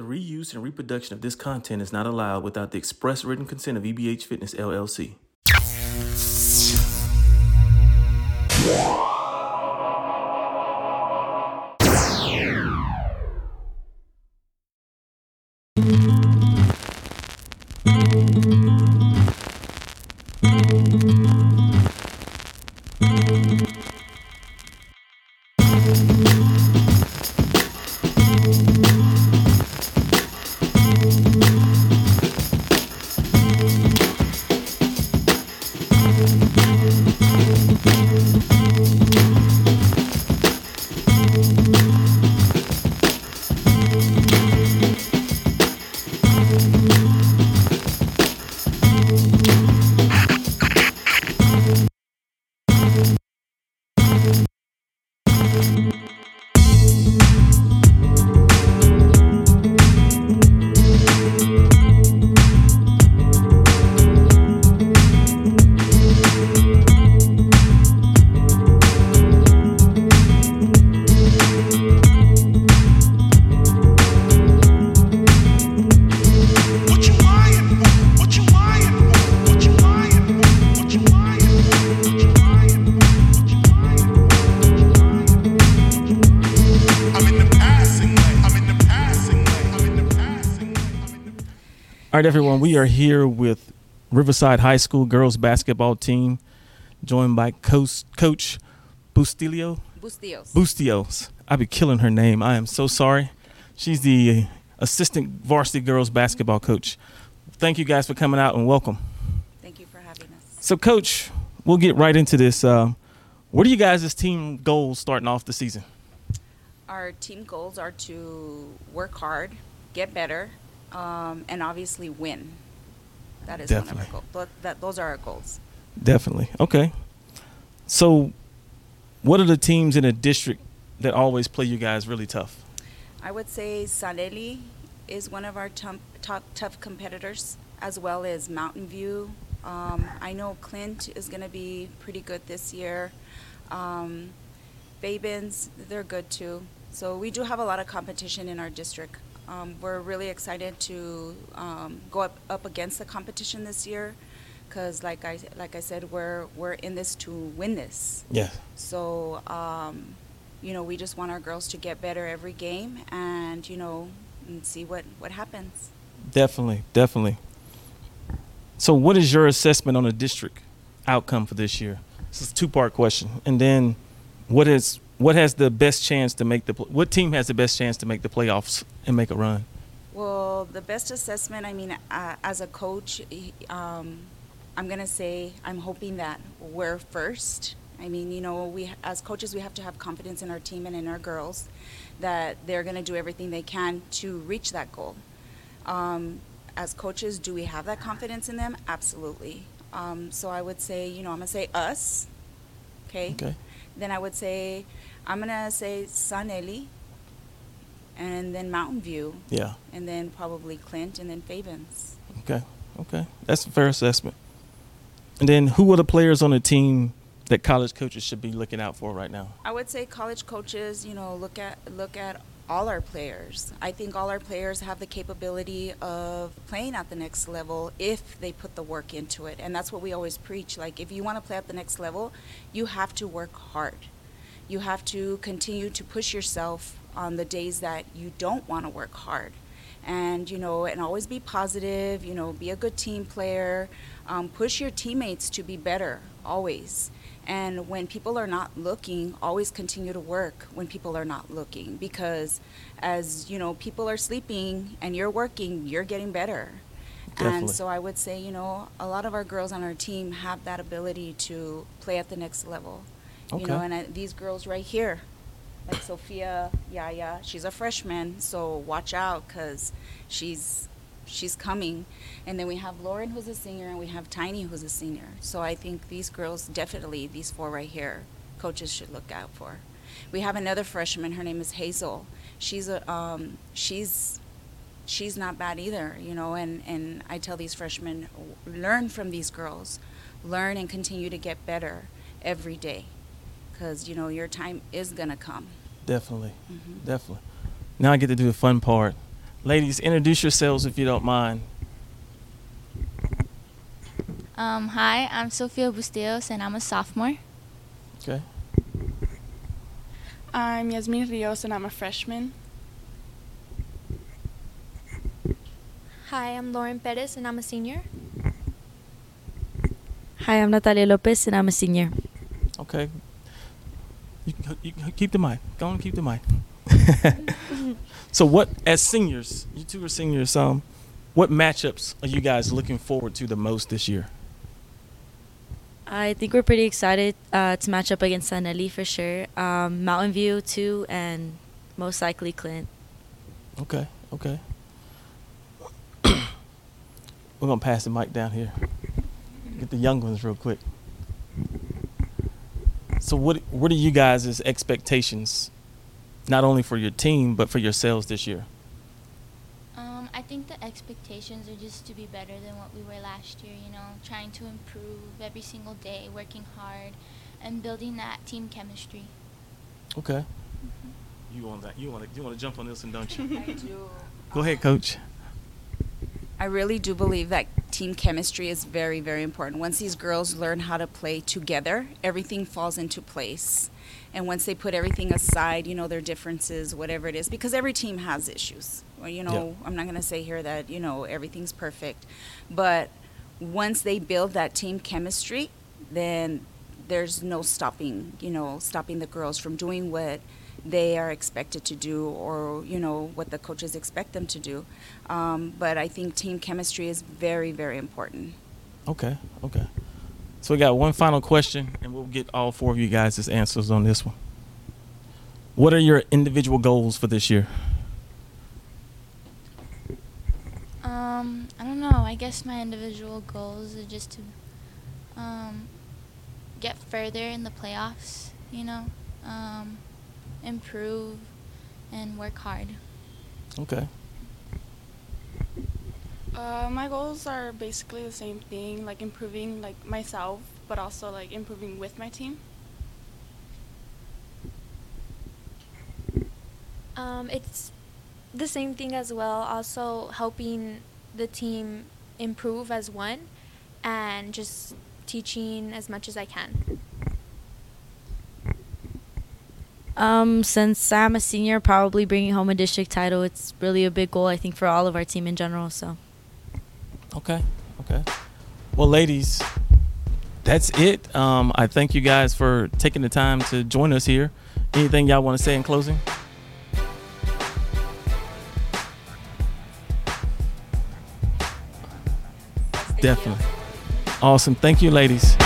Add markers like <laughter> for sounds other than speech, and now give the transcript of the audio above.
The reuse and reproduction of this content is not allowed without the express written consent of EBH Fitness LLC. All right, everyone, we are here with Riverside High School girls basketball team, joined by Coach, Coach Bustilio. Bustios. Bustios. I be killing her name. I am so sorry. She's the assistant varsity girls basketball coach. Thank you guys for coming out and welcome. Thank you for having us. So, Coach, we'll get right into this. Um, what are you guys' team goals starting off the season? Our team goals are to work hard, get better, um, and obviously win. That is one of our goals. That those are our goals. Definitely. Okay. So, what are the teams in a district that always play you guys really tough? I would say San Eli is one of our top, top tough competitors, as well as Mountain View. Um, I know Clint is going to be pretty good this year. Um, Fabens, they're good too. So we do have a lot of competition in our district. Um, we're really excited to um, go up, up against the competition this year, because like I like I said, we're we're in this to win this. Yeah. So, um, you know, we just want our girls to get better every game and, you know, and see what, what happens. Definitely. Definitely. So, what is your assessment on the district outcome for this year? This is a two part question. And then, what is what has the best chance to make the what team has the best chance to make the playoffs and make a run? Well, the best assessment, I mean, uh, as a coach, um, I'm going to say I'm hoping that we're first. I mean, you know, we as coaches, we have to have confidence in our team and in our girls that they're going to do everything they can to reach that goal. Um, as coaches, do we have that confidence in them? Absolutely. Um, so I would say, you know, I'm going to say us. Okay. Okay. Then I would say, I'm going to say San Eli and then Mountain View Yeah. and then probably Clint, and then Fabens. Okay. Okay. That's a fair assessment. And then, who are the players on the team that college coaches should be looking out for right now? I would say college coaches, you know, look at look at all our players. I think all our players have the capability of playing at the next level if they put the work into it, and that's what we always preach. Like, if you want to play at the next level, you have to work hard. You have to continue to push yourself on the days that you don't want to work hard. And, you know, and always be positive, you know, be a good team player, um, push your teammates to be better, always. And when people are not looking, always continue to work when people are not looking because as, you know, people are sleeping and you're working, you're getting better. Definitely. And so I would say, you know, a lot of our girls on our team have that ability to play at the next level. You know, and I, these girls right here, like Sophia Yaya, she's a freshman, so watch out because she's she's coming. And then we have Lauren, who's a senior, and we have Tiny, who's a senior. So I think these girls, definitely these four right here, coaches should look out for. We have another freshman. Her name is Hazel. She's a um, she's she's not bad either, you know. And and I tell these freshmen, learn from these girls, learn and continue to get better every day, because you know your time is gonna come. Definitely. Mhm. Definitely. Now I get to do the fun part. Ladies, introduce yourselves if you don't mind. Um, hi, I'm Sofia Bustillos and I'm a sophomore. Okay. I'm Yasmin Rios and I'm a freshman. Hi, I'm Lauren Perez and I'm a senior. Hi, I'm Natalia Lopez and I'm a senior. Okay. You can, you can keep the mic. Go on, keep the mic. <laughs> so, what as seniors, you two are seniors. Um, what matchups are you guys looking forward to the most this year? I think we're pretty excited uh, to match up against San Eli for sure. Um, Mountain View too, and most likely Clint. Okay. Okay. <coughs> We're gonna pass the mic down here. Get the young ones real quick. So, what what are you guys' expectations, not only for your team but for yourselves this year? Um, I think the expectations are just to be better than what we were last year, you know, trying to improve every single day, working hard, and building that team chemistry. Okay. You want that? You want to? You want to jump on this one, don't you? <laughs> I do. Go ahead, coach. I really do believe that team chemistry is very, very important. Once these girls learn how to play together, everything falls into place. And once they put everything aside, you know, their differences, whatever it is, because every team has issues. Well, you know, I'm not going to say here that, you know, everything's perfect. But once they build that team chemistry, then there's no stopping, you know, stopping the girls from doing what they are expected to do or you know what the coaches expect them to do um, but i think team chemistry is very very important Okay. Okay. So we got one final question, and we'll get all four of you guys' answers on this one. What are your individual goals for this year? Um, I don't know. I guess my individual goals are just to um, get further in the playoffs, you know, um, improve and work hard. Okay. Uh, my goals are basically the same thing, like improving like myself, but also like improving with my team. Um, it's the same thing as well. Also helping the team improve as one, and just teaching as much as I can. Um, since I'm a senior, probably bringing home a district title. It's really a big goal, I think, for all of our team in general. So. Okay. Okay. Well, ladies, that's it. Um, I thank you guys for taking the time to join us here. Anything y'all want to say in closing? Definitely. Awesome. Thank you, ladies.